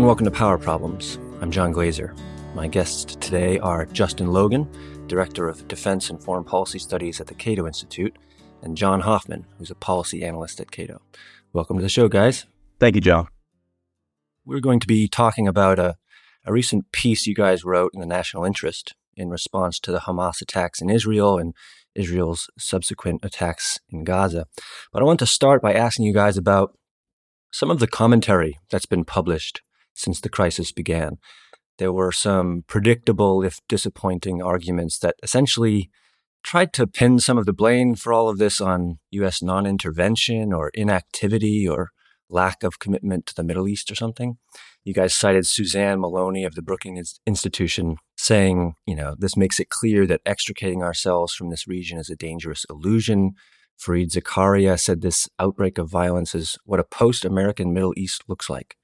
and welcome to Power Problems. I'm John Glaser. My guests today are Justin Logan, Director of Defense and Foreign Policy Studies at the Cato Institute, and Jon Hoffman, who's a policy analyst at Cato. Welcome to the show, guys. Thank you, John. We're going to be talking about a, a recent piece you guys wrote in the National Interest in response to the Hamas attacks in Israel and Israel's subsequent attacks in Gaza. But I want to start by asking you guys about some of the commentary that's been published since the crisis began. There were some predictable, if disappointing, arguments that essentially tried to pin some of the blame for all of this on U.S. non intervention or inactivity or lack of commitment to the Middle East or something. You guys cited Suzanne Maloney of the Brookings Institution saying, you know, this makes it clear that extricating ourselves from this region is a dangerous illusion. Fareed Zakaria said this outbreak of violence is what a post American Middle East looks like.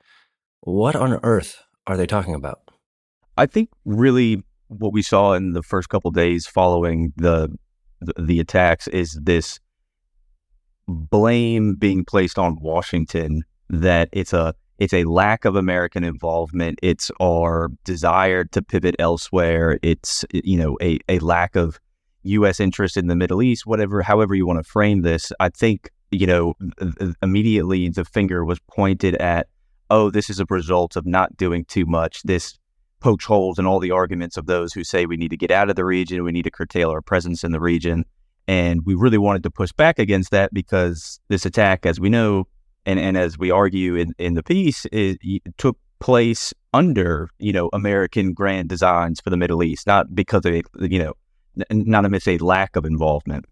What on earth are they talking about? I think really what we saw in the first couple days following the, the attacks is this blame being placed on Washington that it's a it's a lack of American involvement. It's our desire to pivot elsewhere. It's you know a, a lack of U.S. interest in the Middle East. Whatever, however you want to frame this, I think you know immediately the finger was pointed at. Oh, this is a result of not doing too much. This pokes holes in all the arguments of those who say we need to get out of the region, we need to curtail our presence in the region. And we really wanted to push back against that because this attack, as we know, and, and as we argue in, in the piece, it, it took place under, you know, American grand designs for the Middle East, not because of, you know, not amidst a lack of involvement.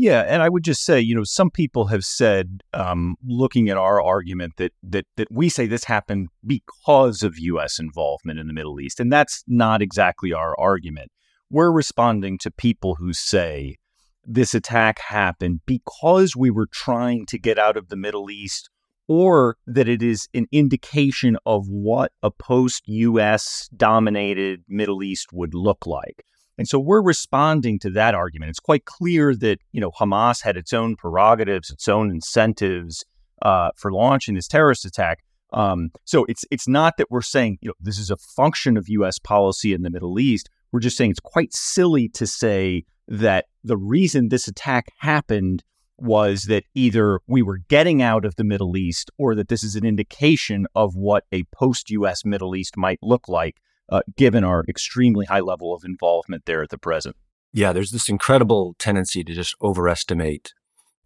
Yeah, and I would just say, you know, some people have said, um, looking at our argument, that that that we say this happened because of U.S. involvement in the Middle East, and that's not exactly our argument. We're responding to people who say this attack happened because we were trying to get out of the Middle East, or that it is an indication of what a post-U.S. dominated Middle East would look like. And so we're responding to that argument. It's quite clear that you know Hamas had its own prerogatives, its own incentives uh, for launching this terrorist attack. Um, so it's it's not that we're saying you know this is a function of U.S. policy in the Middle East. We're just saying it's quite silly to say that the reason this attack happened was that either we were getting out of the Middle East or that this is an indication of what a post US Middle East might look like uh, given our extremely high level of involvement there at the present. Yeah, there's this incredible tendency to just overestimate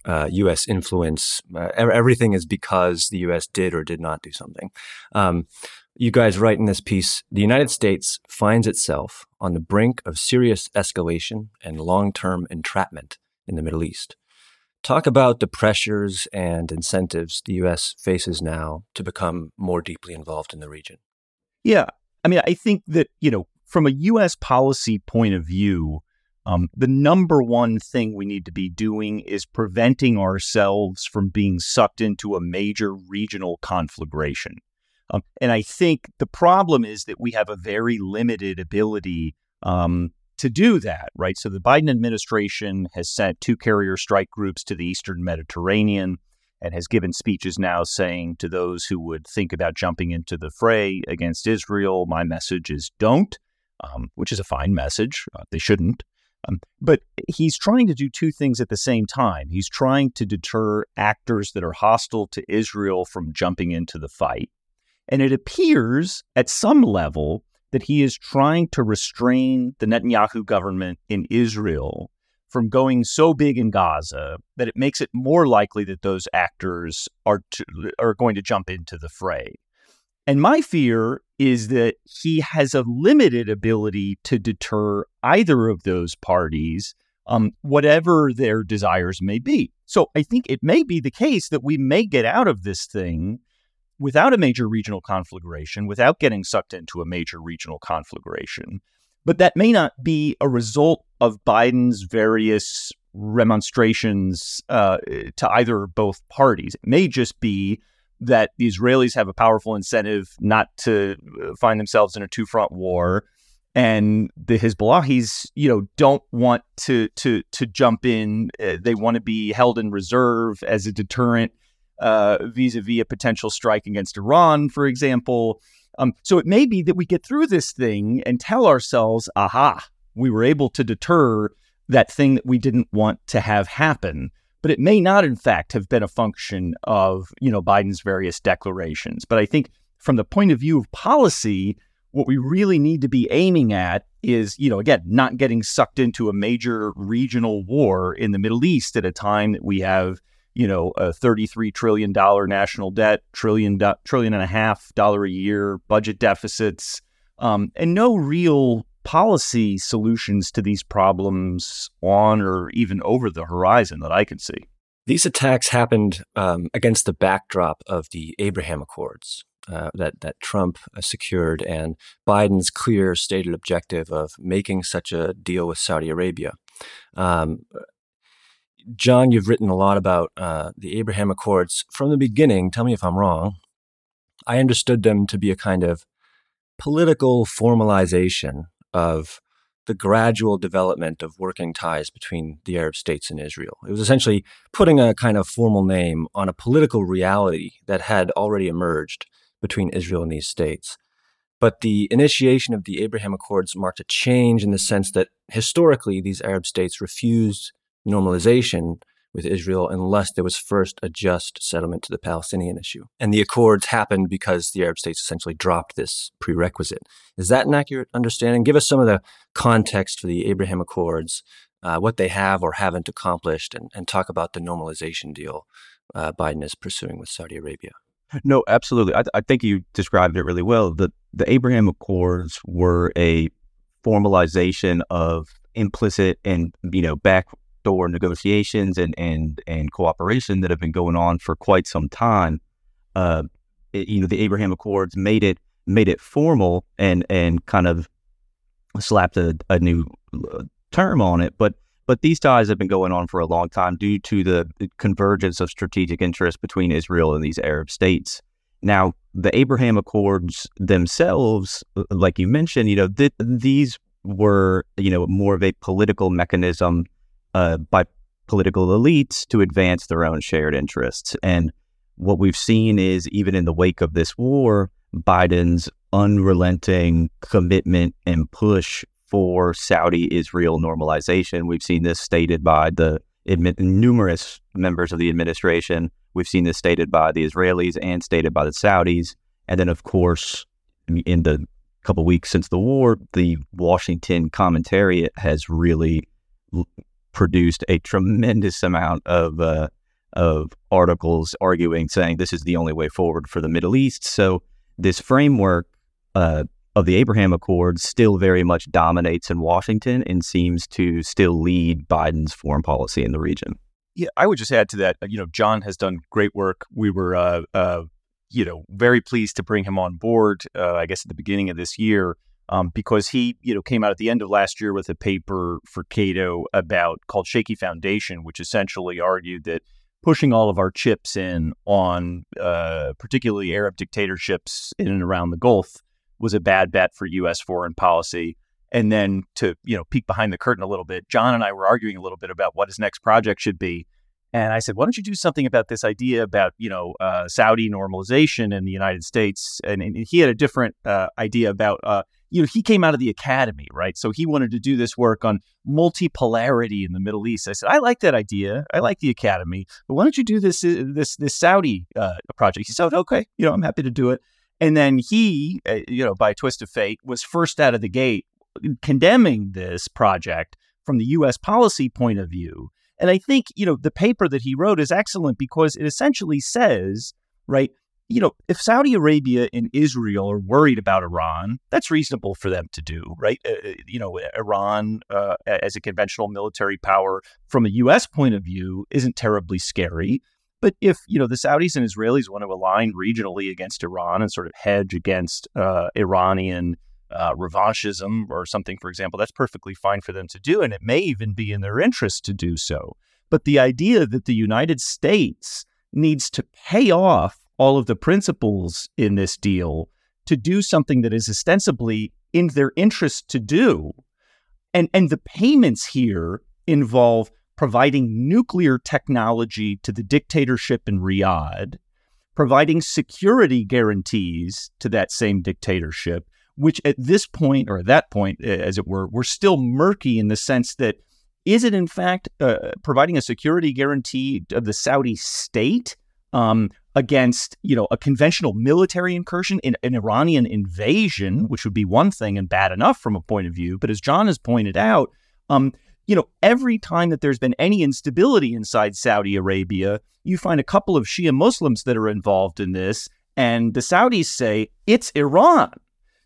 uh, U.S. influence. Uh, everything is because the U.S. did or did not do something. Um, you guys write in this piece the United States finds itself on the brink of serious escalation and long term entrapment in the Middle East. Talk about the pressures and incentives the U.S. faces now to become more deeply involved in the region. Yeah, I mean, I think that, you know, from a U.S. policy point of view, um, the number one thing we need to be doing is preventing ourselves from being sucked into a major regional conflagration. Um, and I think the problem is that we have a very limited ability um, to do that, right? So the Biden administration has sent two carrier strike groups to the Eastern Mediterranean and has given speeches now saying to those who would think about jumping into the fray against Israel, my message is don't, um, which is a fine message. Uh, they shouldn't. Um, but he's trying to do two things at the same time. He's trying to deter actors that are hostile to Israel from jumping into the fight. And it appears at some level that he is trying to restrain the Netanyahu government in Israel from going so big in Gaza that it makes it more likely that those actors are to, are going to jump into the fray. And my fear is that he has a limited ability to deter either of those parties, um, whatever their desires may be. So I think it may be the case that we may get out of this thing without a major regional conflagration, without getting sucked into a major regional conflagration. But that may not be a result of Biden's various remonstrations uh, to either or both parties. It may just be that the Israelis have a powerful incentive not to uh, find themselves in a two front war. And the Hezbollahis, you know, don't want to to to jump in. Uh, they want to be held in reserve as a deterrent vis a vis a potential strike against Iran, for example. Um, so it may be that we get through this thing and tell ourselves, aha, we were able to deter that thing that we didn't want to have happen. But it may not, in fact, have been a function of you know Biden's various declarations. But I think from the point of view of policy, what we really need to be aiming at is, you know, again, not getting sucked into a major regional war in the Middle East at a time that we have, you know, a $33 trillion national debt, trillion, trillion and a half dollar a year budget deficits, um, and no real policy solutions to these problems on or even over the horizon that I can see. These attacks happened um, against the backdrop of the Abraham Accords, uh, that that Trump uh, secured and Biden's clear stated objective of making such a deal with Saudi Arabia. Um, John, you've written a lot about uh, the Abraham Accords from the beginning. Tell me if I'm wrong. I understood them to be a kind of political formalization of the gradual development of working ties between the Arab states and Israel. It was essentially putting a kind of formal name on a political reality that had already emerged between Israel and these states. But the initiation of the Abraham Accords marked a change in the sense that historically these Arab states refused normalization with Israel unless there was first a just settlement to the Palestinian issue. And the accords happened because the Arab states essentially dropped this prerequisite. Is that an accurate understanding? Give us some of the context for the Abraham Accords, uh, what they have or haven't accomplished, and, and talk about the normalization deal uh, Biden is pursuing with Saudi Arabia. No, absolutely. I, I think you described it really well. The the Abraham Accords were a formalization of implicit and you know backdoor negotiations and and and cooperation that have been going on for quite some time. Uh, it, you know, the Abraham Accords made it made it formal and and kind of slapped a, a new uh, term on it, but but these ties have been going on for a long time due to the convergence of strategic interests between Israel and these Arab states. Now, the Abraham Accords themselves, like you mentioned, you know, th- these were, you know, more of a political mechanism uh, by political elites to advance their own shared interests. And what we've seen is even in the wake of this war, Biden's unrelenting commitment and push for Saudi Israel normalization. We've seen this stated by the numerous members of the administration. We've seen this stated by the Israelis and stated by the Saudis. And then, of course, in the couple weeks since the war, the Washington commentariat has really produced a tremendous amount of uh, of articles arguing, saying this is the only way forward for the Middle East. So this framework uh, of the Abraham Accords still very much dominates in Washington and seems to still lead Biden's foreign policy in the region. Yeah, I would just add to that. You know, John has done great work. We were, uh, uh, you know, very pleased to bring him on board. Uh, I guess at the beginning of this year, um, because he, you know, came out at the end of last year with a paper for Cato about called Shaky Foundation, which essentially argued that pushing all of our chips in on uh, particularly Arab dictatorships in and around the Gulf was a bad bet for U.S. foreign policy. And then to you know peek behind the curtain a little bit, John and I were arguing a little bit about what his next project should be. And I said, why don't you do something about this idea about you know uh, Saudi normalization in the United States? And, and he had a different uh, idea about uh, you know he came out of the academy, right? So he wanted to do this work on multipolarity in the Middle East. I said, I like that idea. I like the academy, but why don't you do this uh, this this Saudi uh, project? He said, okay, you know, I'm happy to do it. And then he, uh, you know, by a twist of fate, was first out of the gate condemning this project from the U.S. policy point of view. And I think, you know, the paper that he wrote is excellent because it essentially says, right, you know, if Saudi Arabia and Israel are worried about Iran, that's reasonable for them to do, right? Uh, uh you know, Iran uh, as a conventional military power from a U.S. point of view isn't terribly scary. But if you know the Saudis and Israelis want to align regionally against Iran and sort of hedge against uh, Iranian uh, revanchism or something, for example, that's perfectly fine for them to do, and it may even be in their interest to do so. But the idea that the United States needs to pay off all of the principals in this deal to do something that is ostensibly in their interest to do, and and the payments here involve providing nuclear technology to the dictatorship in Riyadh, providing security guarantees to that same dictatorship, which at this point, or at that point, as it were, we're still murky in the sense that is it in fact uh, providing a security guarantee of the Saudi state um, against you know a conventional military incursion in an Iranian invasion, which would be one thing and bad enough from a point of view. But as John has pointed out, um, you know every time that there's been any instability inside Saudi Arabia, you find a couple of Shia Muslims that are involved in this, and the Saudis say it's Iran.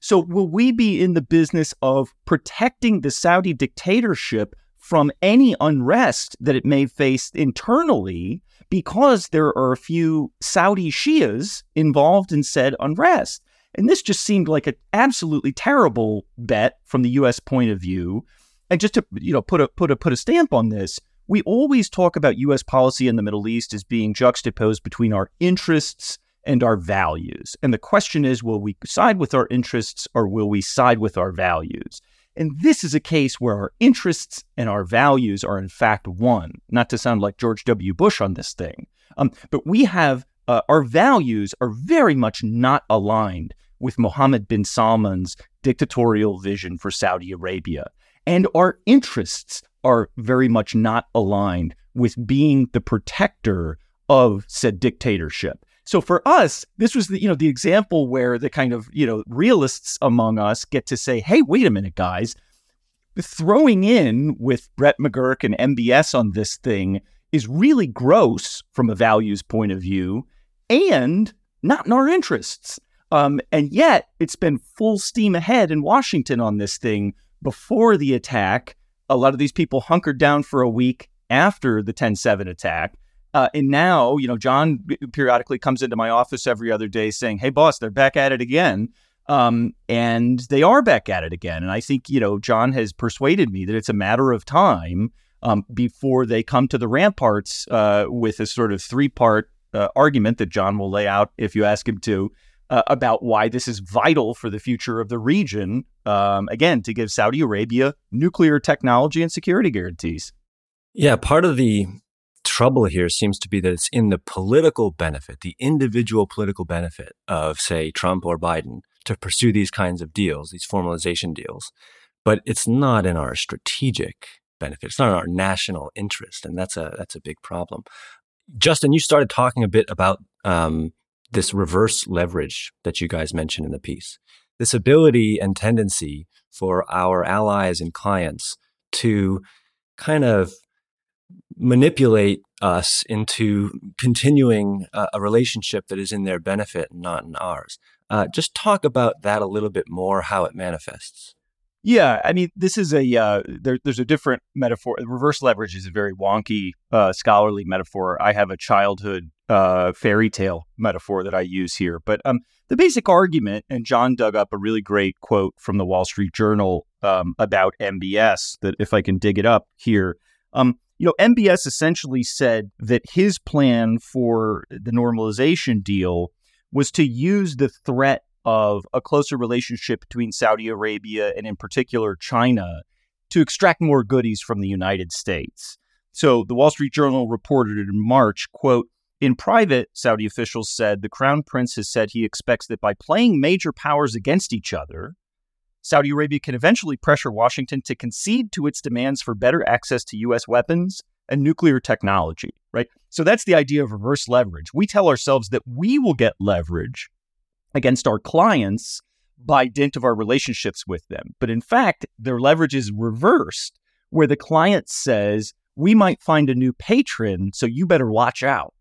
So will we be in the business of protecting the Saudi dictatorship from any unrest that it may face internally because there are a few Saudi Shias involved in said unrest. And this just seemed like an absolutely terrible bet from the US point of view. And just to you know put a put a put a stamp on this, we always talk about US policy in the Middle East as being juxtaposed between our interests and our values. And the question is will we side with our interests or will we side with our values? And this is a case where our interests and our values are in fact one. Not to sound like George W. Bush on this thing, um, but we have uh, our values are very much not aligned with Mohammed bin Salman's dictatorial vision for Saudi Arabia. And our interests are very much not aligned with being the protector of said dictatorship. So for us, this was the you know the example where the kind of you know realists among us get to say, "Hey, wait a minute, guys." Throwing in with Brett McGurk and MBS on this thing is really gross from a values point of view and not in our interests. Um, and yet, it's been full steam ahead in Washington on this thing before the attack. A lot of these people hunkered down for a week after the 10 7 attack. Uh, and now, you know, John periodically comes into my office every other day saying, "Hey, boss, they're back at it again." Um, and they are back at it again. And I think, you know, John has persuaded me that it's a matter of time um, before they come to the ramparts uh, with a sort of three part uh, argument that John will lay out if you ask him to uh, about why this is vital for the future of the region. Um, again, to give Saudi Arabia nuclear technology and security guarantees. Yeah, part of the trouble here seems to be that it's in the political benefit, the individual political benefit of, say, Trump or Biden to pursue these kinds of deals, these formalization deals. But it's not in our strategic benefit. It's not in our national interest, and that's a that's a big problem. Justin, you started talking a bit about um, this reverse leverage that you guys mentioned in the piece. This ability and tendency for our allies and clients to kind of manipulate us into continuing a, relationship that is in their benefit and not in ours. Uh, just talk about that a little bit more, how it manifests. Yeah, I mean, this is a uh, there, there's a different metaphor. Reverse leverage is a very wonky uh, scholarly metaphor. I have a childhood uh, fairy tale metaphor that I use here, but um, the basic argument, and John dug up a really great quote from the Wall Street Journal um, about MBS. That if I can dig it up here, um, you know, MBS essentially said that his plan for the normalization deal was to use the threat of a closer relationship between Saudi Arabia and, in particular, China to extract more goodies from the United States. So the Wall Street Journal reported in March, quote, in private, Saudi officials said the crown prince has said he expects that by playing major powers against each other, Saudi Arabia can eventually pressure Washington to concede to its demands for better access to U.S. weapons and nuclear technology, right? So that's the idea of reverse leverage. We tell ourselves that we will get leverage against our clients by dint of our relationships with them. But in fact, their leverage is reversed, where the client says, we might find a new patron, so you better watch out.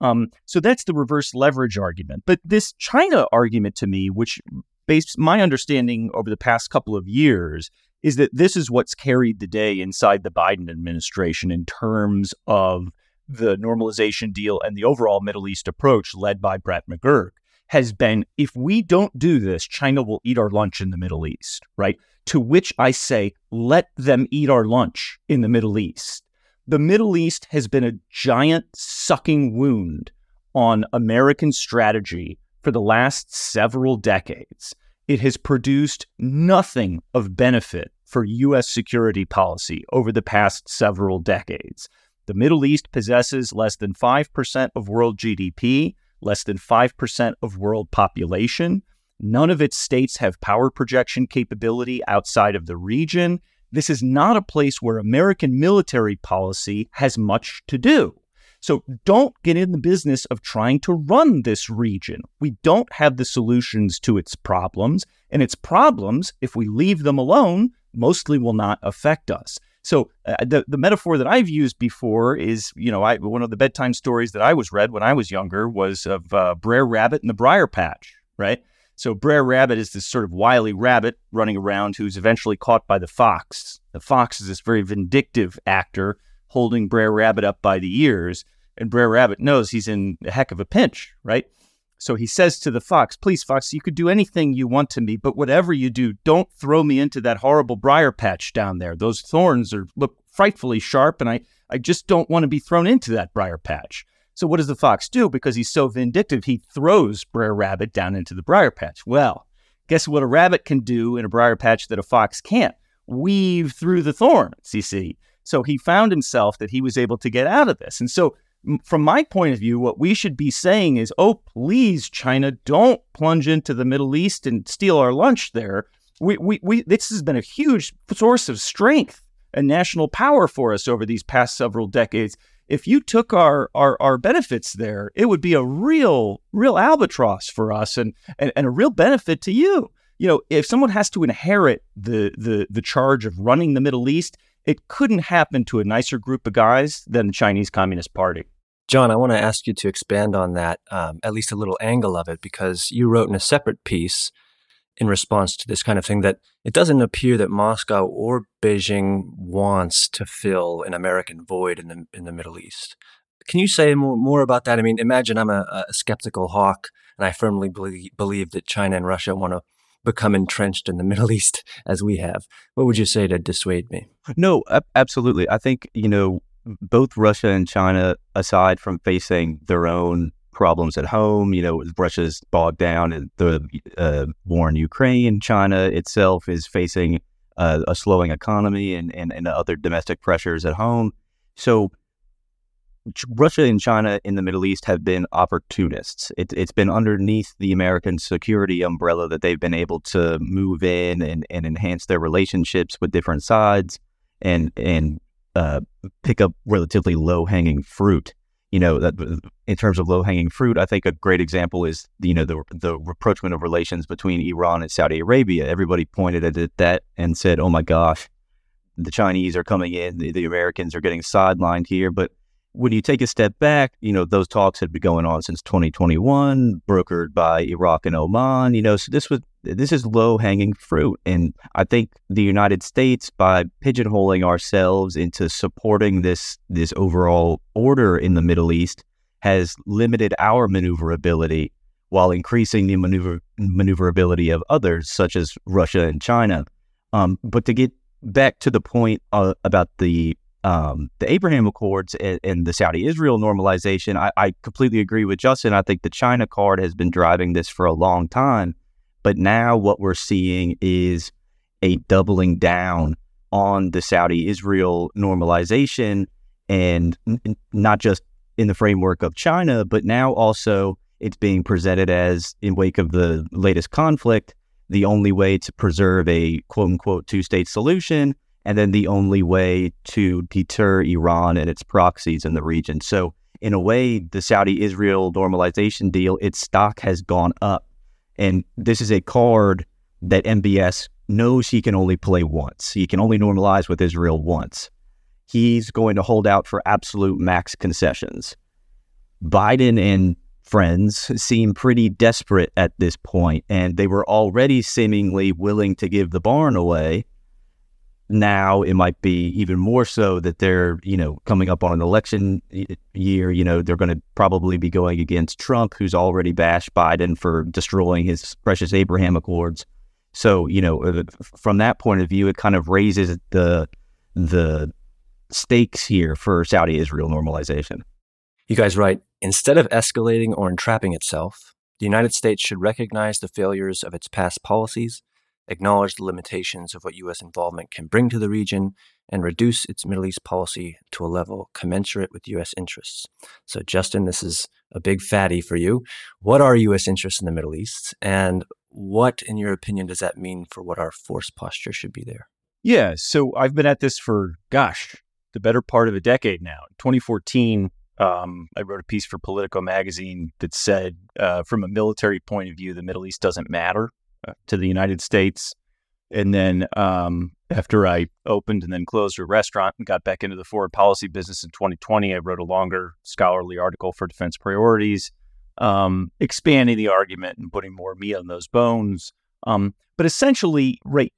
Um, so that's the reverse leverage argument. But this China argument to me, which based my understanding over the past couple of years is that this is what's carried the day inside the Biden administration in terms of the normalization deal and the overall Middle East approach led by Brett McGurk has been if we don't do this, China will eat our lunch in the Middle East, right? To which I say, let them eat our lunch in the Middle East. The Middle East has been a giant sucking wound on American strategy for the last several decades. It has produced nothing of benefit for U.S. security policy over the past several decades. The Middle East possesses less than 5% of world GDP, less than 5% of world population. None of its states have power projection capability outside of the region. This is not a place where American military policy has much to do. So don't get in the business of trying to run this region. We don't have the solutions to its problems, and its problems, if we leave them alone, mostly will not affect us. So uh, the the metaphor that I've used before is, you know, I, one of the bedtime stories that I was read when I was younger was of uh, Brer Rabbit and the Briar Patch, right? So Brer Rabbit is this sort of wily rabbit running around who's eventually caught by the fox. The fox is this very vindictive actor holding Brer Rabbit up by the ears, and Brer Rabbit knows he's in a heck of a pinch, right? So he says to the fox, Please, fox, you could do anything you want to me, but whatever you do, don't throw me into that horrible briar patch down there. Those thorns are look frightfully sharp, and I, I just don't want to be thrown into that briar patch. So what does the fox do? Because he's so vindictive, he throws Brer Rabbit down into the briar patch. Well, guess what a rabbit can do in a briar patch that a fox can't? Weave through the thorns, you see. So he found himself that he was able to get out of this. And so from my point of view, what we should be saying is, oh, please, China, don't plunge into the Middle East and steal our lunch there. We, we, we, this has been a huge source of strength and national power for us over these past several decades if you took our, our, our benefits there, it would be a real, real albatross for us and, and, and a real benefit to you. You know, if someone has to inherit the, the, the charge of running the Middle East, it couldn't happen to a nicer group of guys than the Chinese Communist Party. John, I want to ask you to expand on that, um, at least a little angle of it, because you wrote in a separate piece in response to this kind of thing that it doesn't appear that Moscow or Beijing wants to fill an American void in the in the Middle East. Can you say more more about that? I mean, imagine I'm a, a skeptical hawk, and I firmly believe, believe that China and Russia want to become entrenched in the Middle East as we have. What would you say to dissuade me? No, absolutely. I think you know both Russia and China, aside from facing their own problems at home. You know, Russia's bogged down in the uh, war in Ukraine. China itself is facing uh, a slowing economy and, and, and other domestic pressures at home. So, Russia and China in the Middle East have been opportunists. It, has been underneath the American security umbrella that they've been able to move in and, and enhance their relationships with different sides and and uh, pick up relatively low hanging fruit you know, that in terms of low hanging fruit, I think a great example is you know the the rapprochement of relations between Iran and Saudi Arabia. Everybody pointed at that and said, "Oh my gosh, the Chinese are coming in, the, the Americans are getting sidelined here." But when you take a step back, you know those talks had been going on since 2021, brokered by Iraq and Oman. You know, so this was this is low hanging fruit. And I think the United States, by pigeonholing ourselves into supporting this, this overall order in the Middle East, has limited our maneuverability while increasing the maneuver, maneuverability of others, such as Russia and China. Um, but to get back to the point uh, about the um, the Abraham Accords and, and the Saudi Israel normalization, I, I completely agree with Justin. I think the China card has been driving this for a long time. But now what we're seeing is a doubling down on the Saudi Israel normalization and n- not just in the framework of China, but now also it's being presented as, in wake of the latest conflict, the only way to preserve a quote unquote two state solution, and then the only way to deter Iran and its proxies in the region. So, in a way, the Saudi Israel normalization deal, its stock has gone up and this is a card that MBS knows he can only play once. He can only normalize with Israel once. He's going to hold out for absolute max concessions. Biden and friends seem pretty desperate at this point, and they were already seemingly willing to give the barn away now it might be even more so that they're you know coming up on an election year you know they're going to probably be going against trump who's already bashed biden for destroying his precious abraham accords. So you know uh, from that point of view it kind of raises the the stakes here for saudi israel normalization. You guys write instead of escalating or entrapping itself the united states should recognize the failures of its past policies acknowledge the limitations of what U.S. involvement can bring to the region, and reduce its Middle East policy to a level commensurate with U.S. interests. So, Justin, this is a big fatty for you. What are U.S. interests in the Middle East, and what, in your opinion, does that mean for what our force posture should be there? Yeah, so I've been at this for, gosh, the better part of a decade now. 2014, um, I wrote a piece for Politico magazine that said, uh, from a military point of view, the Middle East doesn't matter to the United States. And then um, after I opened and then closed a restaurant and got back into the foreign policy business in 2020, I wrote a longer scholarly article for Defense Priorities, um, expanding the argument and putting more meat on those bones. Um, but essentially, right,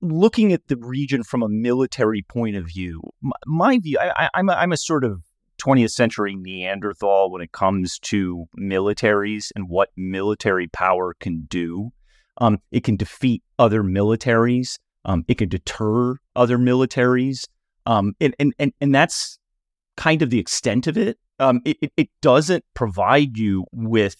looking at the region from a military point of view, my, my view, I, am a sort of 20th century Neanderthal when it comes to militaries and what military power can do. Um, it can defeat other militaries. Um, it can deter other militaries. Um, and, and, and, and that's kind of the extent of it. Um, it, it, doesn't provide you with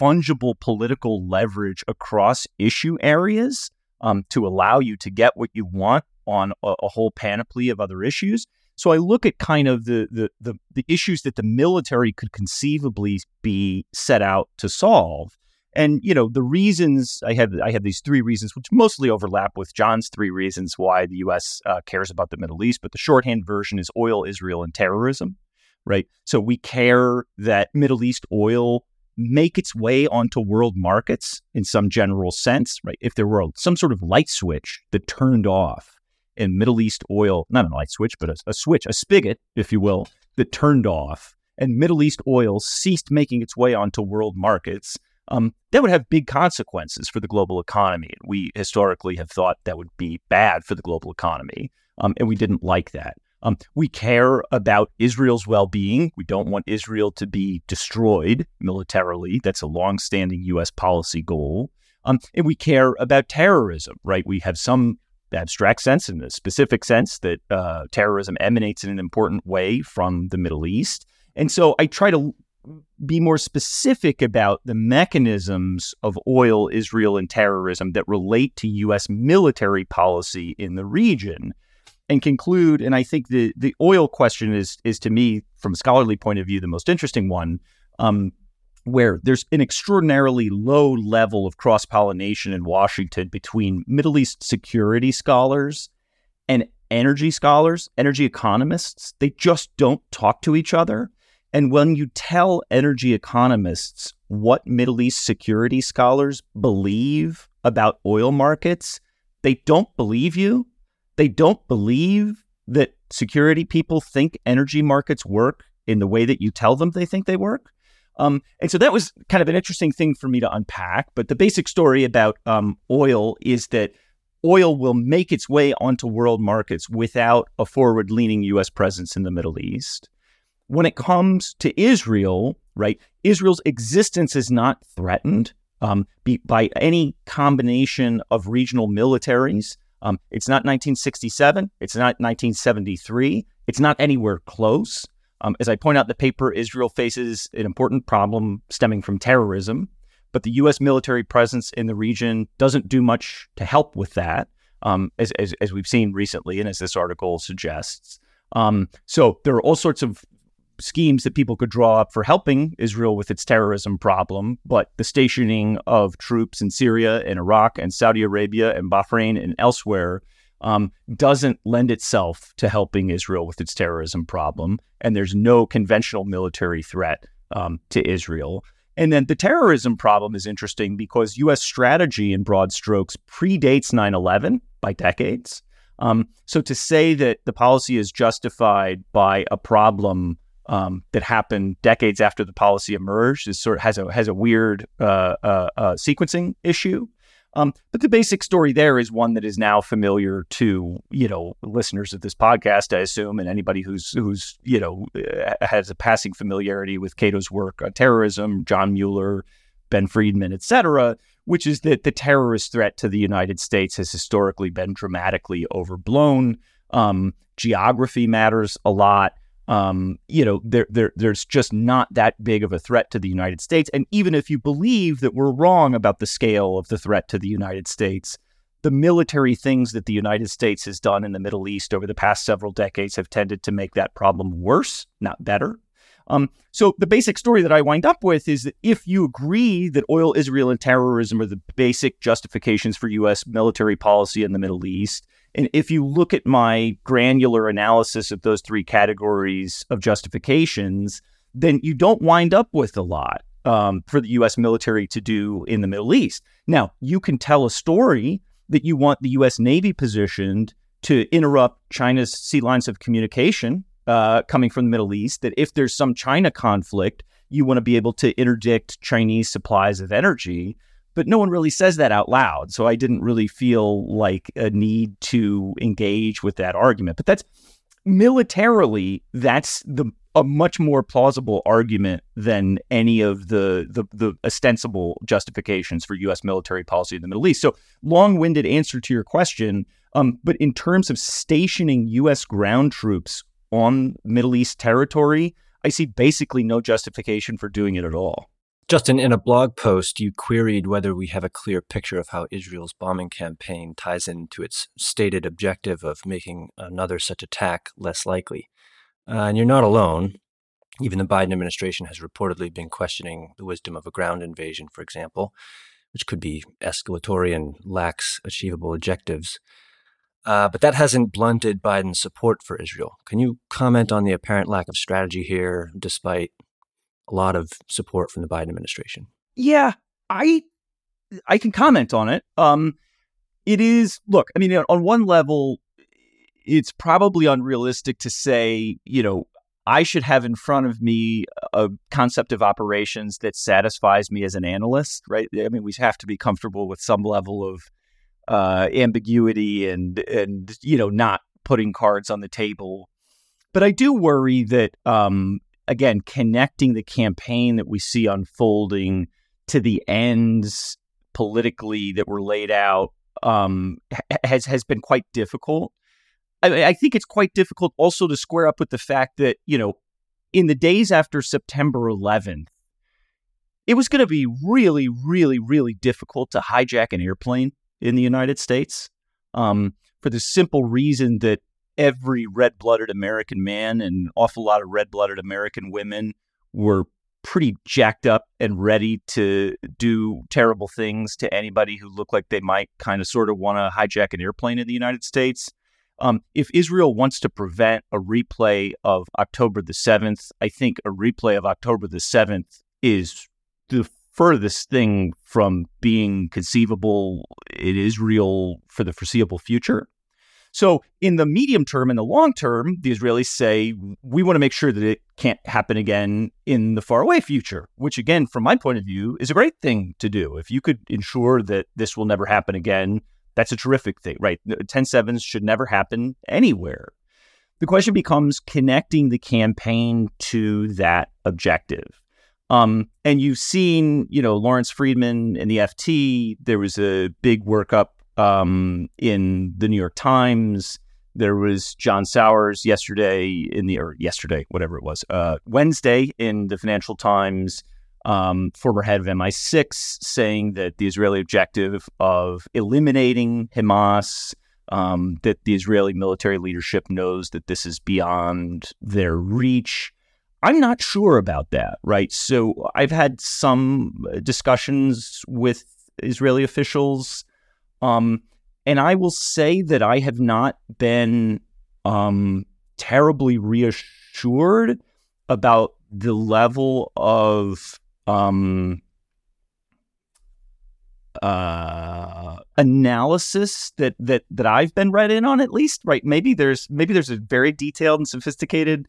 fungible political leverage across issue areas um, to allow you to get what you want on a, a, whole panoply of other issues. So I look at kind of the, the the the issues that the military could conceivably be set out to solve. And you know the reasons I have I have these three reasons, which mostly overlap with John's three reasons why the U.S. Uh, cares about the Middle East. But the shorthand version is oil, Israel, and terrorism, right? So we care that Middle East oil make its way onto world markets in some general sense, right? If there were some sort of light switch that turned off in Middle East oil, not a light switch, but a, a switch, a spigot, if you will, that turned off, and Middle East oil ceased making its way onto world markets, um, that would have big consequences for the global economy. And We historically have thought that would be bad for the global economy, um, and we didn't like that. Um, we care about Israel's well being. We don't want Israel to be destroyed militarily. That's a long-standing U.S. policy goal. Um, and we care about terrorism, right? We have some abstract sense and a specific sense that uh, terrorism emanates in an important way from the Middle East. And so I try to be more specific about the mechanisms of oil, Israel, and terrorism that relate to U.S. military policy in the region and conclude. And I think the the oil question is is to me, from a scholarly point of view, the most interesting one, um, where there's an extraordinarily low level of cross pollination in Washington between Middle East security scholars and energy scholars, energy economists. They just don't talk to each other. And when you tell energy economists what Middle East security scholars believe about oil markets, they don't believe you they don't believe that security people think energy markets work in the way that you tell them they think they work. Um, and so that was kind of an interesting thing for me to unpack. But the basic story about um, oil is that oil will make its way onto world markets without a forward leaning U.S. presence in the Middle East. When it comes to Israel, right, Israel's existence is not threatened um, by any combination of regional militaries. Um, it's not 1967. It's not 1973. It's not anywhere close. Um, as I point out the paper, Israel faces an important problem stemming from terrorism, but the U.S. military presence in the region doesn't do much to help with that, um, as, as, as, we've seen recently, and as this article suggests. Um, so there are all sorts of schemes that people could draw up for helping Israel with its terrorism problem, but the stationing of troops in Syria and Iraq and Saudi Arabia and Bahrain and elsewhere um, doesn't lend itself to helping Israel with its terrorism problem. And there's no conventional military threat um, to Israel. And then the terrorism problem is interesting because U.S. strategy in broad strokes predates 9 11 by decades. Um, so to say that the policy is justified by a problem um, that happened decades after the policy emerged is sort of has a has a weird uh, uh, uh, sequencing issue. Um, but the basic story there is one that is now familiar to you know listeners of this podcast, I assume, and anybody who's who's you know uh, has a passing familiarity with Cato's work on terrorism, John Mueller, Ben Friedman, et cetera, which is that the terrorist threat to the United States has historically been dramatically overblown. Um, geography matters a lot um, you know, there, there, there's just not that big of a threat to the United States. And even if you believe that we're wrong about the scale of the threat to the United States, the military things that the United States has done in the Middle East over the past several decades have tended to make that problem worse, not better. Um, so the basic story that I wind up with is that if you agree that oil, Israel, and terrorism are the basic justifications for U.S. military policy in the Middle East, and if you look at my granular analysis of those three categories of justifications, then you don't wind up with a lot um, for the U.S. military to do in the Middle East. Now, you can tell a story that you want the U.S. Navy positioned to interrupt China's sea lines of communication uh, coming from the Middle East, that if there's some China conflict, you want to be able to interdict Chinese supplies of energy. But no one really says that out loud. So I didn't really feel like a need to engage with that argument. But that's militarily, that's the a much more plausible argument than any of the, the, the ostensible justifications for U.S. military policy in the Middle East. So, long-winded answer to your question. Um, but in terms of stationing U.S. ground troops on Middle East territory, I see basically no justification for doing it at all. Justin, in a blog post, you queried whether we have a clear picture of how Israel's bombing campaign ties into its stated objective of making another such attack less likely. Uh, and you're not alone. Even the Biden administration has reportedly been questioning the wisdom of a ground invasion, for example, which could be escalatory and lacks achievable objectives. Uh, but that hasn't blunted Biden's support for Israel. Can you comment on the apparent lack of strategy here, despite a lot of support from the Biden administration? Yeah, I I can comment on it. Um, it is look. I mean, on one level, it's probably unrealistic to say, you know, I should have in front of me a concept of operations that satisfies me as an analyst, right? I mean, we have to be comfortable with some level of uh, ambiguity and and you know not putting cards on the table. But I do worry that um, again connecting the campaign that we see unfolding to the ends politically that were laid out um, has has been quite difficult. I, I think it's quite difficult also to square up with the fact that you know in the days after September 11th, it was going to be really, really, really difficult to hijack an airplane in the United States um, for the simple reason that every red blooded American man and an awful lot of red blooded American women were pretty jacked up and ready to do terrible things to anybody who looked like they might kind of sort of want to hijack an airplane in the United States. Um, if Israel wants to prevent a replay of October the 7th, I think a replay of October the 7th is the furthest thing from being conceivable in Israel for the foreseeable future. So, in the medium term and the long term, the Israelis say we want to make sure that it can't happen again in the faraway future, which, again, from my point of view, is a great thing to do. If you could ensure that this will never happen again, that's a terrific thing, right? 10 sevens should never happen anywhere. The question becomes connecting the campaign to that objective. Um, and you've seen, you know, Lawrence Freedman in the FT. There was a big workup um, in the New York Times. There was John Sawers yesterday in the or yesterday, whatever it was, uh, Wednesday in the Financial Times. Um, former head of MI6 saying that the Israeli objective of eliminating Hamas, um, that the Israeli military leadership knows that this is beyond their reach. I'm not sure about that, right? So I've had some discussions with Israeli officials, um, and I will say that I have not been um, terribly reassured about the level of um, uh, analysis that that that I've been read in on, at least. Right? Maybe there's maybe there's a very detailed and sophisticated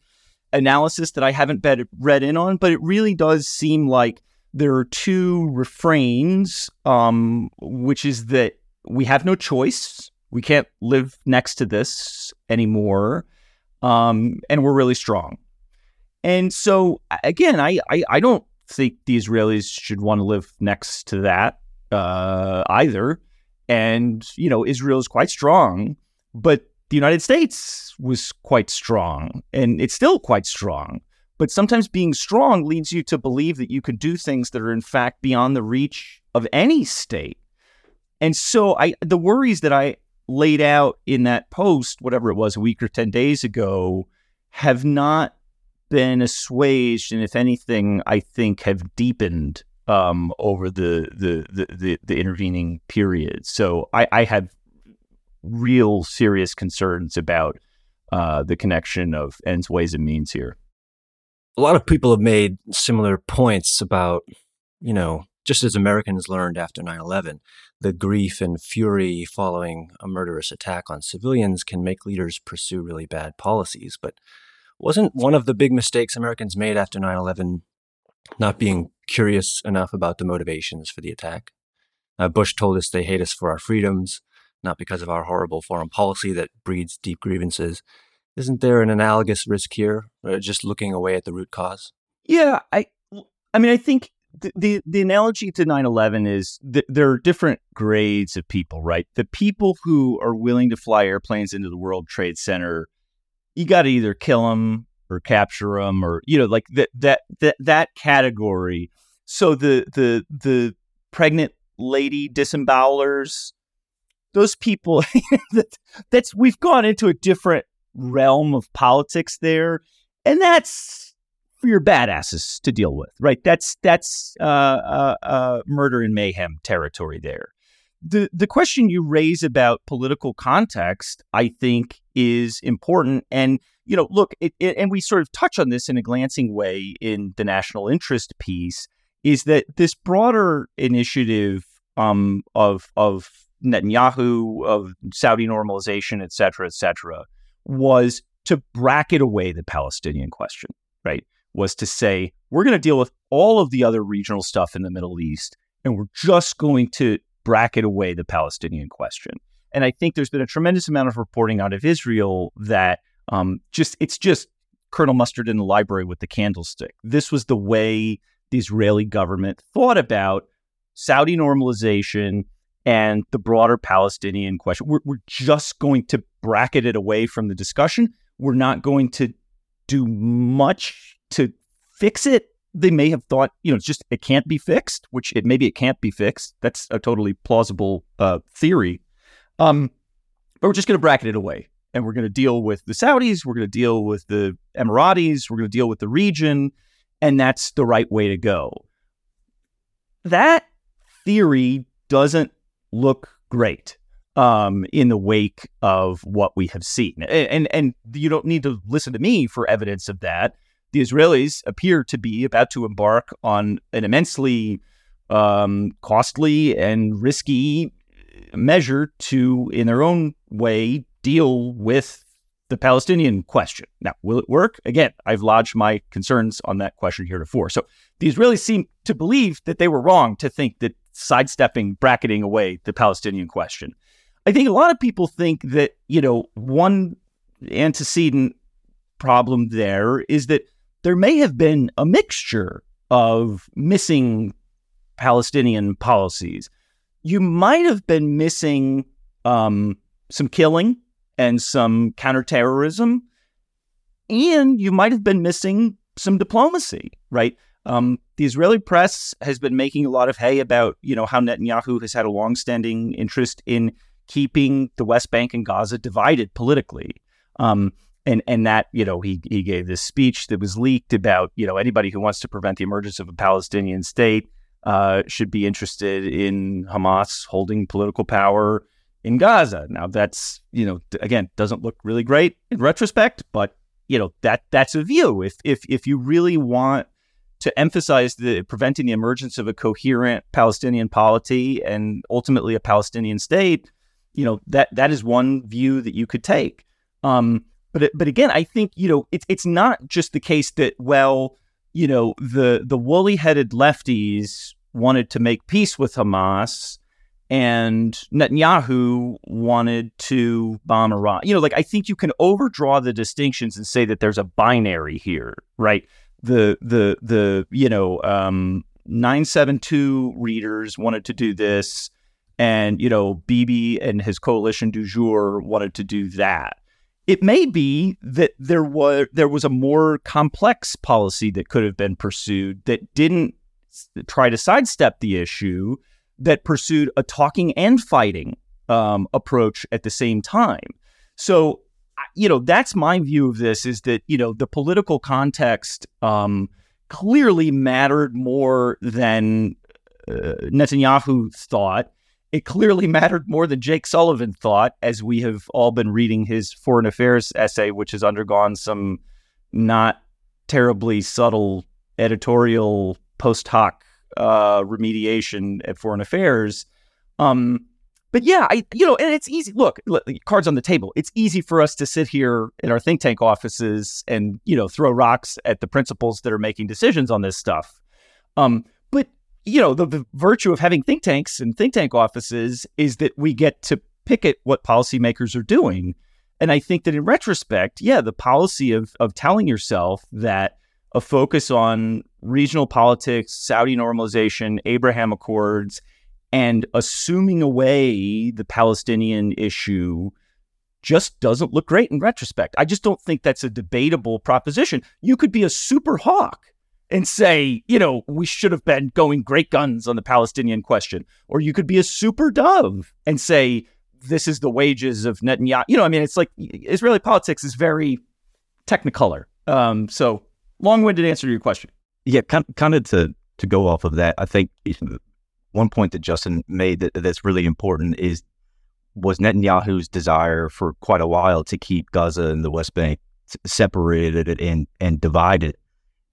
analysis that I haven't been read in on, but it really does seem like there are two refrains, um, which is that we have no choice. We can't live next to this anymore. Um, and we're really strong. And so, again, I, I, I don't think the Israelis should want to live next to that uh, either. And, you know, Israel is quite strong, but the United States was quite strong and it's still quite strong. But sometimes being strong leads you to believe that you can do things that are in fact beyond the reach of any state. And so I the worries that I laid out in that post, whatever it was, a week or 10 days ago, have not been assuaged. And if anything, I think have deepened um, over the, the, the, the, the intervening period. So I, I have real serious concerns about uh, the connection of ends, ways, and means here. A lot of people have made similar points about, you know, just as Americans learned after 9 11, the grief and fury following a murderous attack on civilians can make leaders pursue really bad policies. But wasn't one of the big mistakes Americans made after 9 11 not being curious enough about the motivations for the attack? Uh, Bush told us they hate us for our freedoms, not because of our horrible foreign policy that breeds deep grievances. Isn't there an analogous risk here, uh, just looking away at the root cause? Yeah, I, I mean, I think the, the, analogy to 9-11 is that there are different grades of people right? The people who are willing to fly airplanes into the world trade center you got to either kill them or capture them or you know like that that that that category. So the the the pregnant lady disembowelers those people that, that's we've gone into a different realm of politics there and that's for your badasses to deal with, right? That's that's uh, uh, uh, murder and mayhem territory there. The the question you raise about political context, I think, is important. And you know, look, it, it, and we sort of touch on this in a glancing way in the national interest piece, is that this broader initiative um, of of Netanyahu, of Saudi normalization, et cetera, et cetera, was to bracket away the Palestinian question, right? Was to say, we're going to deal with all of the other regional stuff in the Middle East, and we're just going to bracket away the Palestinian question. And I think there's been a tremendous amount of reporting out of Israel that um, just it's just Colonel Mustard in the library with the candlestick. This was the way the Israeli government thought about Saudi normalization and the broader Palestinian question. We're, we're just going to bracket it away from the discussion. We're not going to do much to fix it. They may have thought, you know, it's just it can't be fixed, which it maybe it can't be fixed. That's a totally plausible uh, theory. Um, but we're just going to bracket it away, and we're going to deal with the Saudis. We're going to deal with the Emiratis. We're going to deal with the region, and that's the right way to go. That theory doesn't look great um, in the wake of what we have seen. And, and, and you don't need to listen to me for evidence of that the Israelis appear to be about to embark on an immensely um, costly and risky measure to, in their own way, deal with the Palestinian question. Now, will it work? Again, I've lodged my concerns on that question heretofore. So the Israelis seem to believe that they were wrong to think that sidestepping, bracketing away the Palestinian question. I think a lot of people think that, you know, one antecedent problem there is that there may have been a mixture of missing Palestinian policies. You might have been missing um, some killing and some counterterrorism, and you might have been missing some diplomacy, right? Um, the Israeli press has been making a lot of hay about, you know, how Netanyahu has had a longstanding interest in keeping the West Bank and Gaza divided politically. Um, and and that you know he he gave this speech that was leaked about you know anybody who wants to prevent the emergence of a Palestinian state uh, should be interested in Hamas holding political power in Gaza. Now that's you know again doesn't look really great in retrospect, but you know that that's a view. If if if you really want to emphasize the preventing the emergence of a coherent Palestinian polity and ultimately a Palestinian state, you know that that is one view that you could take. Um, but but again, I think you know it's it's not just the case that well, you know, the the woolly headed lefties wanted to make peace with Hamas, and Netanyahu wanted to bomb Iran. You know, like I think you can overdraw the distinctions and say that there's a binary here, right? The the the you know um, 972 readers wanted to do this, and you know Bibi and his coalition du jour wanted to do that it may be that there was there was a more complex policy that could have been pursued that didn't try to sidestep the issue that pursued a talking and fighting um, approach at the same time. So, you know, that's my view of this is that, you know, the political context um, clearly mattered more than uh, Netanyahu thought. It clearly mattered more than Jake Sullivan thought, as we have all been reading his foreign affairs essay, which has undergone some not terribly subtle editorial post hoc uh, remediation at foreign affairs. Um, but yeah, I you know, and it's easy. Look, cards on the table. It's easy for us to sit here in our think tank offices and you know throw rocks at the principals that are making decisions on this stuff. Um, you know, the, the virtue of having think tanks and think tank offices is that we get to pick at what policymakers are doing. And I think that in retrospect, yeah, the policy of of telling yourself that a focus on regional politics, Saudi normalization, Abraham Accords, and assuming away the Palestinian issue just doesn't look great in retrospect. I just don't think that's a debatable proposition. You could be a super hawk and say, you know, we should have been going great guns on the Palestinian question. Or you could be a super dove and say, this is the wages of Netanyahu. You know, I mean, it's like Israeli politics is very technicolor. Um, so long-winded answer to your question. Yeah, kind, kind of to to go off of that, I think one point that Justin made that, that's really important is was Netanyahu's desire for quite a while to keep Gaza and the West Bank separated and and divided.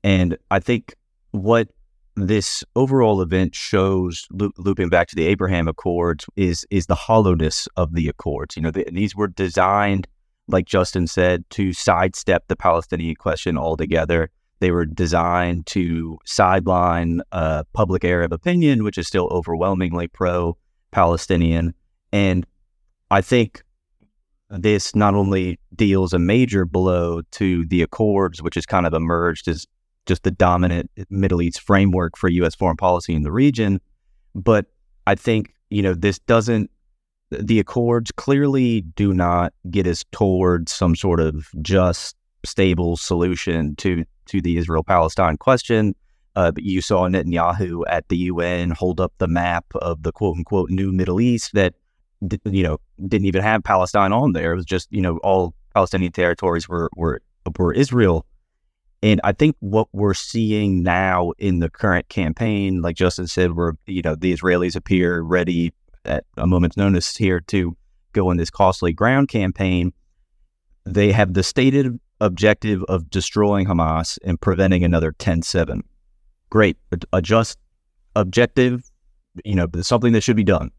And I think what this overall event shows, looping back to the Abraham Accords, is is the hollowness of the Accords. You know, the, these were designed, like Justin said, to sidestep the Palestinian question altogether. They were designed to sideline uh, public Arab opinion, which is still overwhelmingly pro Palestinian. And I think this not only deals a major blow to the Accords, which has kind of emerged as just the dominant Middle East framework for U.S. foreign policy in the region, but I think, you know, this doesn't, the Accords clearly do not get us towards some sort of just, stable solution to to the Israel Palestine question. Uh, you saw Netanyahu at the UN hold up the map of the quote unquote new Middle East that, you know, didn't even have Palestine on there. It was just, you know, all Palestinian territories were, were, were Israel. And I think what we're seeing now in the current campaign, like Justin said, where, you know, the Israelis appear ready at a moment's notice here to go in this costly ground campaign. They have the stated objective of destroying Hamas and preventing another 10-7. Great. A just objective, you know, something that should be done.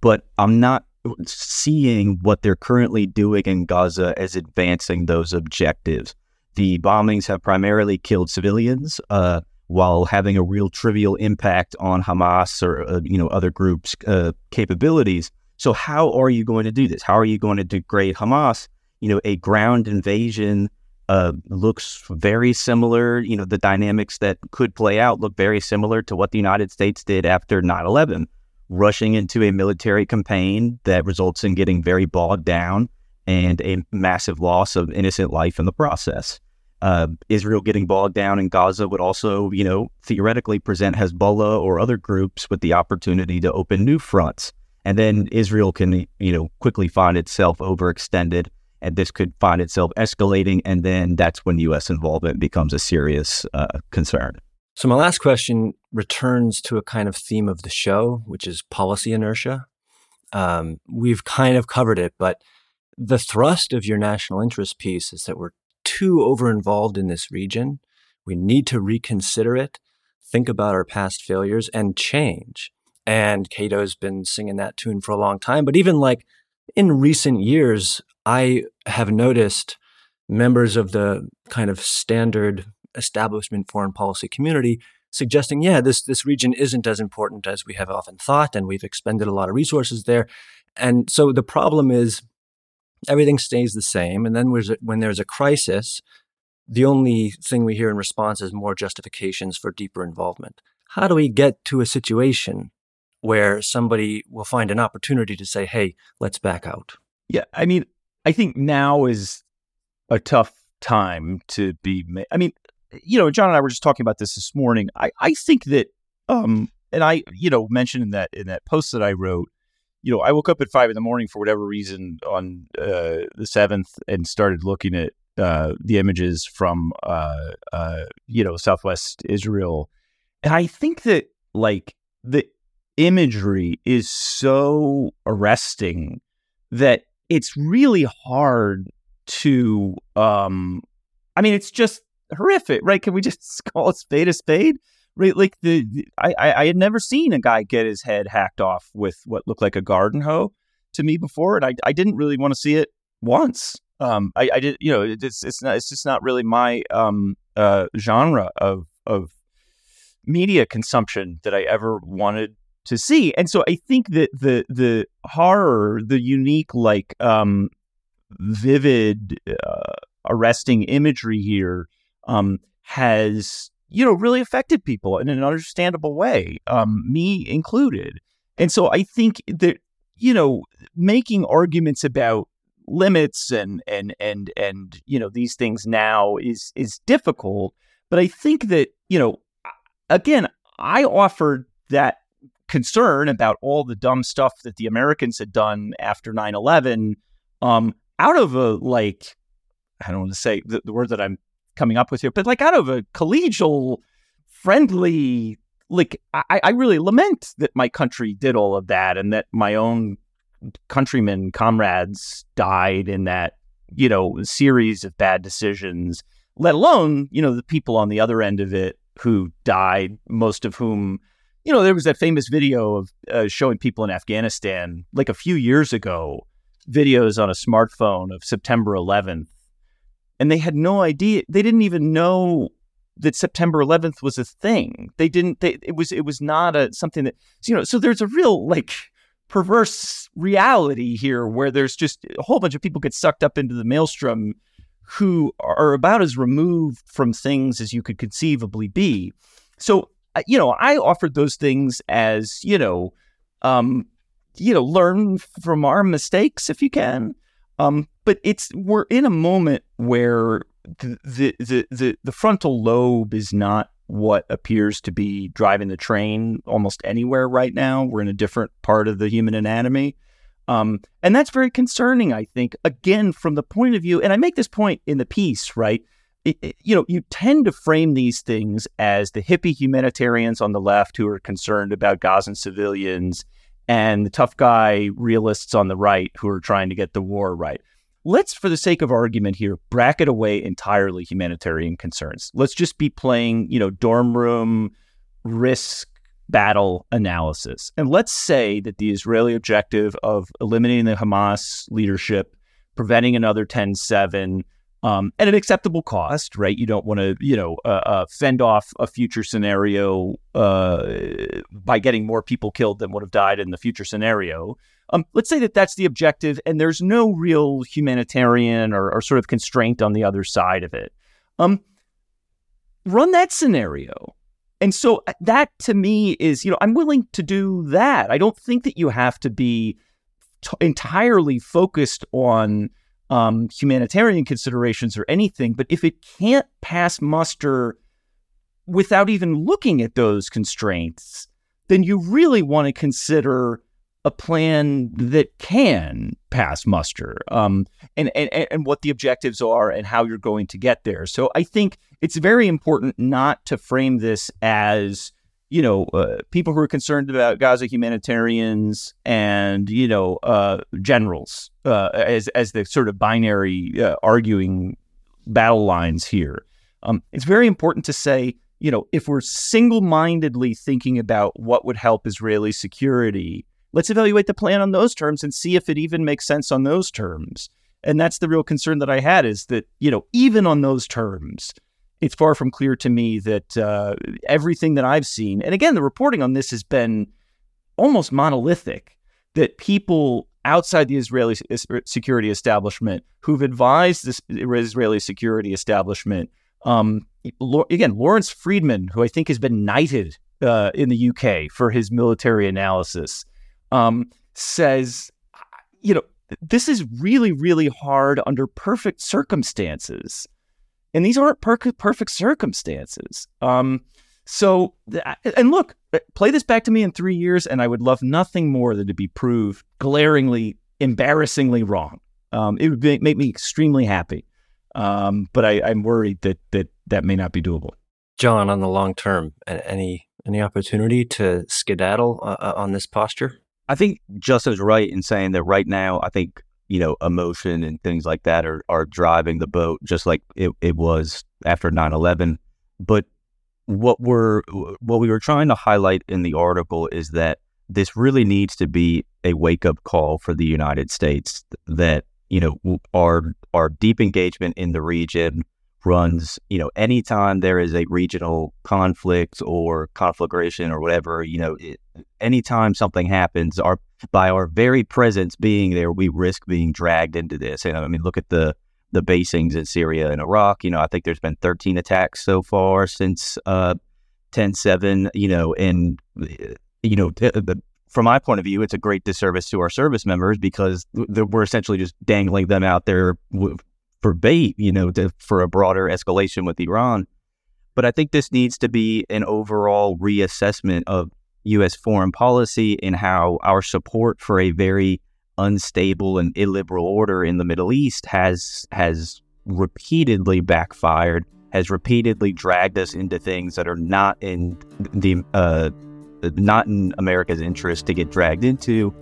But I'm not seeing what they're currently doing in Gaza as advancing those objectives. The bombings have primarily killed civilians, uh, while having a real trivial impact on Hamas or uh, you know other groups' uh, capabilities. So how are you going to do this? How are you going to degrade Hamas you know, a ground invasion uh, looks very similar. You know, the dynamics that could play out look very similar to what the United States did after 9 11, rushing into a military campaign that results in getting very bogged down and a massive loss of innocent life in the process. Uh, Israel getting bogged down in Gaza would also, you know, theoretically present Hezbollah or other groups with the opportunity to open new fronts. And then Israel can, you know, quickly find itself overextended and this could find itself escalating, and then that's when U.S. involvement becomes a serious uh, concern. So, my last question returns to a kind of theme of the show, which is policy inertia. Um, we've kind of covered it, but the thrust of your national interest piece is that we're too over involved in this region. We need to reconsider it, think about our past failures, and change. And Cato's been singing that tune for a long time. But even like in recent years, I have noticed members of the kind of standard establishment foreign policy community suggesting, yeah, this this region isn't as important as we have often thought, and we've expended a lot of resources there. And so the problem is everything stays the same, and then when there's a crisis, the only thing we hear in response is more justifications for deeper involvement. How do we get to a situation where somebody will find an opportunity to say, "Hey, let's back out"? Yeah, I mean, I think now is a tough time to be. Ma- I mean, you know, Jon and I were just talking about this this morning. I, I think that, um, and I, you know, mentioned in that in that post that I wrote, you know, I woke up at five in the morning for whatever reason on uh, the seventh and started looking at uh, the images from, uh, uh, you know, Southwest Israel, and I think that like the imagery is so arresting that it's really hard to um I mean it's just horrific, right? Can we just call a spade a spade? Right, like the, the I I had never seen a guy get his head hacked off with what looked like a garden hoe to me before, and I I didn't really want to see it once. Um, I, I did, you know, it's it's not it's just not really my um uh genre of of media consumption that I ever wanted to see. And so I think that the the horror, the unique like um vivid uh, arresting imagery here um has you know really affected people in an understandable way, um me included. And so I think that you know making arguments about limits and and and and you know these things now is is difficult, but I think that you know again I offered that concern about all the dumb stuff that the Americans had done after 9 11 um, out of a, like, I don't want to say the, the word that I'm coming up with here, but like out of a collegial, friendly, like, I, I really lament that my country did all of that and that my own countrymen, comrades died in that, you know, series of bad decisions, let alone, you know, the people on the other end of it who died, most of whom you know, there was that famous video of uh, showing people in Afghanistan like a few years ago, videos on a smartphone of September 11th. And they had no idea. They didn't even know that September 11th was a thing. They didn't, they, it was, it was not a, something that, you know, so there's a real like perverse reality here where there's just a whole bunch of people get sucked up into the maelstrom who are about as removed from things as you could conceivably be. So you know, I offered those things as, you know, um, you know, learn from our mistakes if you can. Um, but it's we're in a moment where the, the the the frontal lobe is not what appears to be driving the train almost anywhere right now. We're in a different part of the human anatomy. Um, and that's very concerning, I think, again, from the point of view, and I make this point in the piece, right? it, it, you know, you tend to frame these things as the hippie humanitarians on the left who are concerned about Gazan civilians and the tough guy realists on the right who are trying to get the war right. Let's, for the sake of argument here, bracket away entirely humanitarian concerns. Let's just be playing, you know, dorm room risk battle analysis. And let's say that the Israeli objective of eliminating the Hamas leadership, preventing another 10 7, um, at an acceptable cost, right? You don't want to, you know, uh, uh, fend off a future scenario uh, by getting more people killed than would have died in the future scenario. Um, let's say that that's the objective, and there's no real humanitarian or, or sort of constraint on the other side of it. Um, run that scenario. And so uh, that to me is, you know, I'm willing to do that. I don't think that you have to be t- entirely focused on um, humanitarian considerations or anything. But if it can't pass muster without even looking at those constraints, then you really want to consider a plan that can pass muster um, and, and, and what the objectives are and how you're going to get there. So I think it's very important not to frame this as you know, uh, people who are concerned about Gaza humanitarians and you know uh, generals uh, as as the sort of binary uh, arguing battle lines here. Um, it's very important to say, you know, if we're single mindedly thinking about what would help Israeli security, let's evaluate the plan on those terms and see if it even makes sense on those terms. And that's the real concern that I had is that you know even on those terms it's far from clear to me that uh, everything that I've seen, and again, the reporting on this has been almost monolithic, that people outside the Israeli security establishment who've advised this Israeli security establishment, um, again, Lawrence Freedman, who I think has been knighted uh, in the UK for his military analysis, um, says, you know, this is really, really hard under perfect circumstances and these aren't per- perfect circumstances. Um, So, and look, play this back to me in three years, and I would love nothing more than to be proved glaringly, embarrassingly wrong. Um, it would be, make me extremely happy. Um, but I, I'm worried that that that may not be doable. Jon, on the long term, any any opportunity to skedaddle uh, uh, on this posture? I think Justin's right in saying that right now, I think you know emotion and things like that are are driving the boat, just like it, it was after 9-11. But what we're what we were trying to highlight in the article is that this really needs to be a wake up call for the United States that you know our our deep engagement in the region runs you know anytime there is a regional conflict or conflagration or whatever you know it, anytime something happens our by our very presence being there we risk being dragged into this and i mean look at the the basings in Syria and Iraq. You know, I think there's been 13 attacks so far since uh, 10-7, you know, and, you know, t- the, from my point of view, it's a great disservice to our service members because we're essentially just dangling them out there for bait, you know, to, for a broader escalation with Iran. But I think this needs to be an overall reassessment of U.S. foreign policy and how our support for a very unstable and illiberal order in the Middle East has has repeatedly backfired, has repeatedly dragged us into things that are not in the uh, not in America's interest to get dragged into,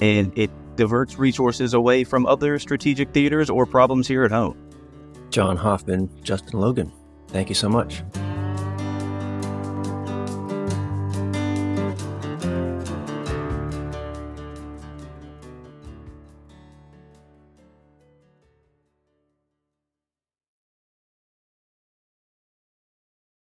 and it diverts resources away from other strategic theaters or problems here at home. Jon Hoffman, Justin Logan, thank you so much.